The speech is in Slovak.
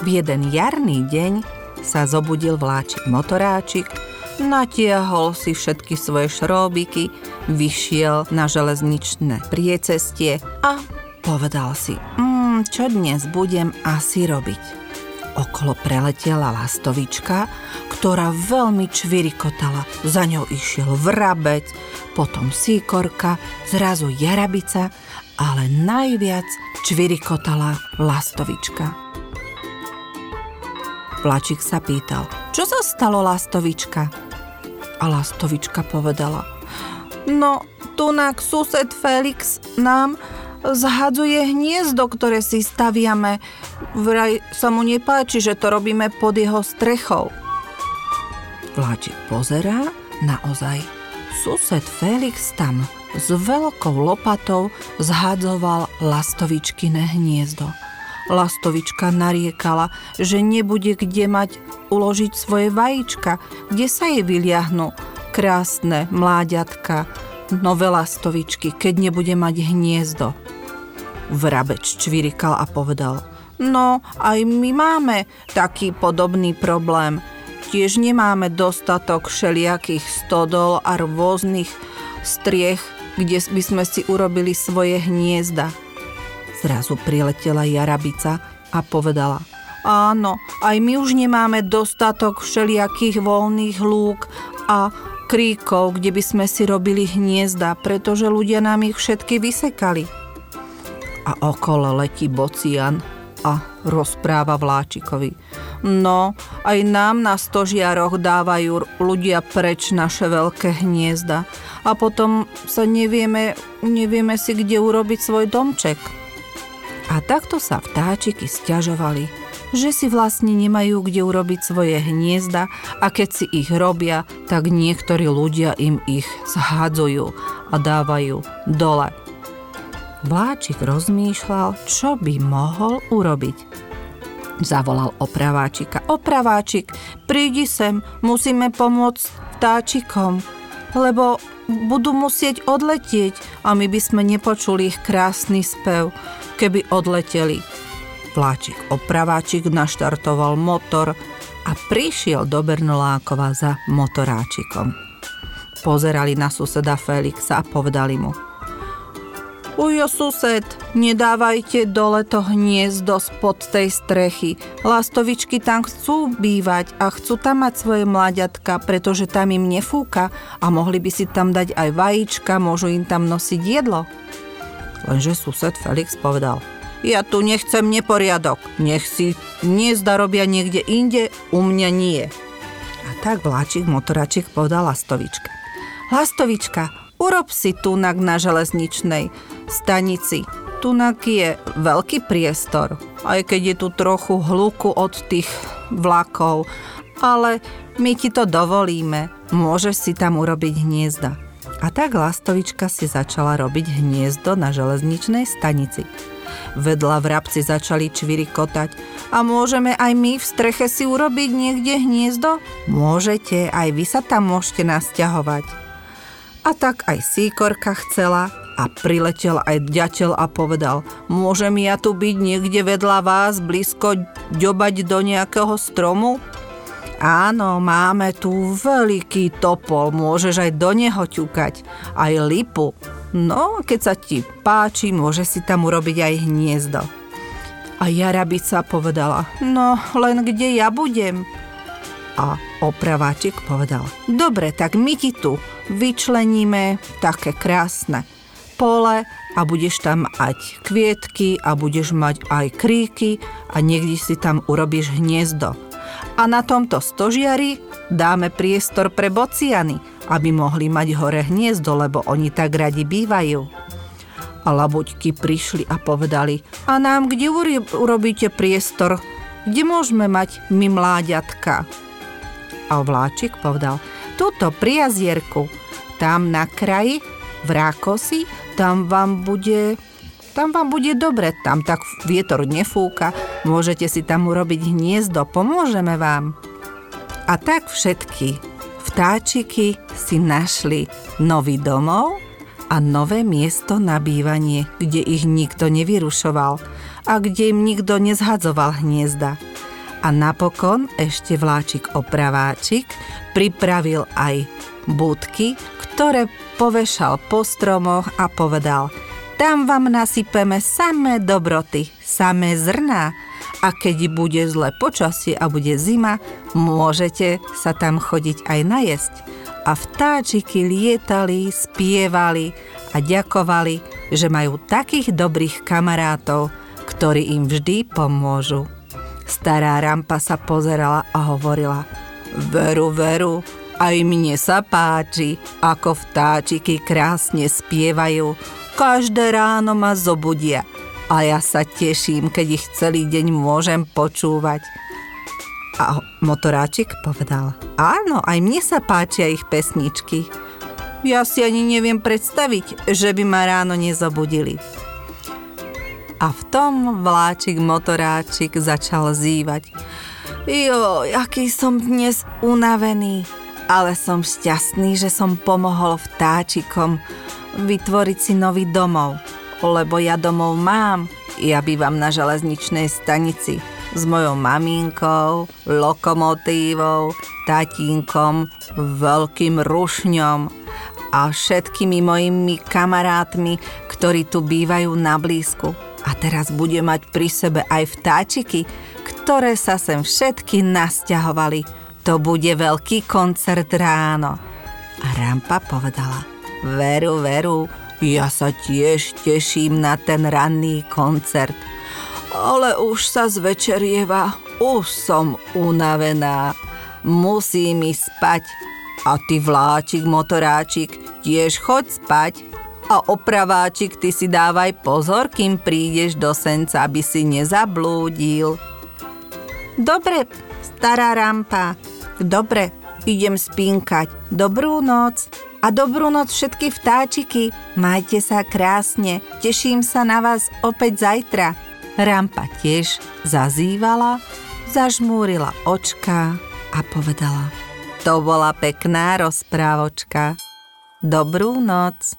V jeden jarný deň sa zobudil vláčik motoráčik, natiahol si všetky svoje šróbiky, vyšiel na železničné priecestie a povedal si, mm, čo dnes budem asi robiť. Okolo preletela lastovička, ktorá veľmi čvirikotala. Za ňou išiel vrabec, potom síkorka, zrazu jarabica, ale najviac čvirikotala lastovička. Plačik sa pýtal, čo sa stalo lastovička? A lastovička povedala, no, tunak sused Felix nám zhadzuje hniezdo, ktoré si staviame. Vraj sa mu nepáči, že to robíme pod jeho strechou. Vláčik pozerá, naozaj. Sused Felix tam s veľkou lopatou zhadzoval lastovičkine hniezdo. Lastovička nariekala, že nebude kde mať uložiť svoje vajíčka, kde sa jej vyliahnú krásne mláďatka, nové lastovičky, keď nebude mať hniezdo. Vrabeč čvirikal a povedal, no aj my máme taký podobný problém. Tiež nemáme dostatok všelijakých stodol a rôznych striech, kde by sme si urobili svoje hniezda. Zrazu priletela jarabica a povedala, áno, aj my už nemáme dostatok všelijakých voľných lúk a kríkov, kde by sme si robili hniezda, pretože ľudia nám ich všetky vysekali a okolo letí bocian a rozpráva vláčikovi. No, aj nám na stožiaroch dávajú ľudia preč naše veľké hniezda a potom sa nevieme, nevieme si kde urobiť svoj domček. A takto sa vtáčiky stiažovali, že si vlastne nemajú kde urobiť svoje hniezda a keď si ich robia, tak niektorí ľudia im ich zhadzujú a dávajú dole. Vláčik rozmýšľal, čo by mohol urobiť. Zavolal opraváčika. Opraváčik, prídi sem, musíme pomôcť vtáčikom, lebo budú musieť odletieť a my by sme nepočuli ich krásny spev, keby odleteli. Vláčik opraváčik naštartoval motor a prišiel do Bernolákova za motoráčikom. Pozerali na suseda Felixa a povedali mu – Ujo sused, nedávajte dole to hniezdo spod tej strechy. Lastovičky tam chcú bývať a chcú tam mať svoje mláďatka, pretože tam im nefúka a mohli by si tam dať aj vajíčka, môžu im tam nosiť jedlo. Lenže sused Felix povedal, ja tu nechcem neporiadok, nech si hniezda robia niekde inde, u mňa nie. A tak vláčik motoračik povedal Lastovička. Lastovička, urob si tunak na železničnej stanici. Tunak je veľký priestor, aj keď je tu trochu hluku od tých vlakov, ale my ti to dovolíme, môžeš si tam urobiť hniezda. A tak lastovička si začala robiť hniezdo na železničnej stanici. Vedľa vrabci začali čvirikotať. A môžeme aj my v streche si urobiť niekde hniezdo? Môžete, aj vy sa tam môžete nasťahovať. A tak aj síkorka chcela, a priletel aj ďateľ a povedal, môžem ja tu byť niekde vedľa vás, blízko ďobať do nejakého stromu? Áno, máme tu veľký topol, môžeš aj do neho ťukať, aj lipu. No, keď sa ti páči, môže si tam urobiť aj hniezdo. A jarabica povedala, no, len kde ja budem? A opraváčik povedal, dobre, tak my ti tu vyčleníme také krásne pole a budeš tam mať kvietky a budeš mať aj kríky a niekde si tam urobíš hniezdo. A na tomto stožiari dáme priestor pre bociany, aby mohli mať hore hniezdo, lebo oni tak radi bývajú. A labuďky prišli a povedali, a nám kde urobíte priestor, kde môžeme mať my mláďatka? A vláčik povedal, tuto pri jazierku, tam na kraji, v Rákosi, tam vám bude tam vám bude dobre, tam tak vietor nefúka, môžete si tam urobiť hniezdo, pomôžeme vám. A tak všetky vtáčiky si našli nový domov a nové miesto na bývanie, kde ich nikto nevyrušoval a kde im nikto nezhadzoval hniezda. A napokon ešte vláčik opraváčik pripravil aj budky, ktoré povešal po stromoch a povedal tam vám nasypeme samé dobroty, samé zrná a keď bude zlé počasie a bude zima, môžete sa tam chodiť aj najesť. A vtáčiky lietali, spievali a ďakovali, že majú takých dobrých kamarátov, ktorí im vždy pomôžu. Stará rampa sa pozerala a hovorila Veru, veru, aj mne sa páči, ako vtáčiky krásne spievajú. Každé ráno ma zobudia a ja sa teším, keď ich celý deň môžem počúvať. A motoráčik povedal, áno, aj mne sa páčia ich pesničky. Ja si ani neviem predstaviť, že by ma ráno nezobudili. A v tom vláčik motoráčik začal zývať. Jo, aký som dnes unavený, ale som šťastný, že som pomohol vtáčikom vytvoriť si nový domov, lebo ja domov mám. Ja bývam na železničnej stanici s mojou maminkou, lokomotívou, tatínkom, veľkým rušňom a všetkými mojimi kamarátmi, ktorí tu bývajú na blízku. A teraz bude mať pri sebe aj vtáčiky, ktoré sa sem všetky nasťahovali. To bude veľký koncert ráno. A Rampa povedala, veru, veru, ja sa tiež teším na ten ranný koncert. Ale už sa zvečerieva, už som unavená. Musím ísť spať. A ty vláčik, motoráčik, tiež choď spať a opraváčik, ty si dávaj pozor, kým prídeš do senca, aby si nezablúdil. Dobre, stará rampa. Dobre, idem spínkať. Dobrú noc. A dobrú noc všetky vtáčiky. Majte sa krásne. Teším sa na vás opäť zajtra. Rampa tiež zazývala, zažmúrila očka a povedala. To bola pekná rozprávočka. Dobrú noc.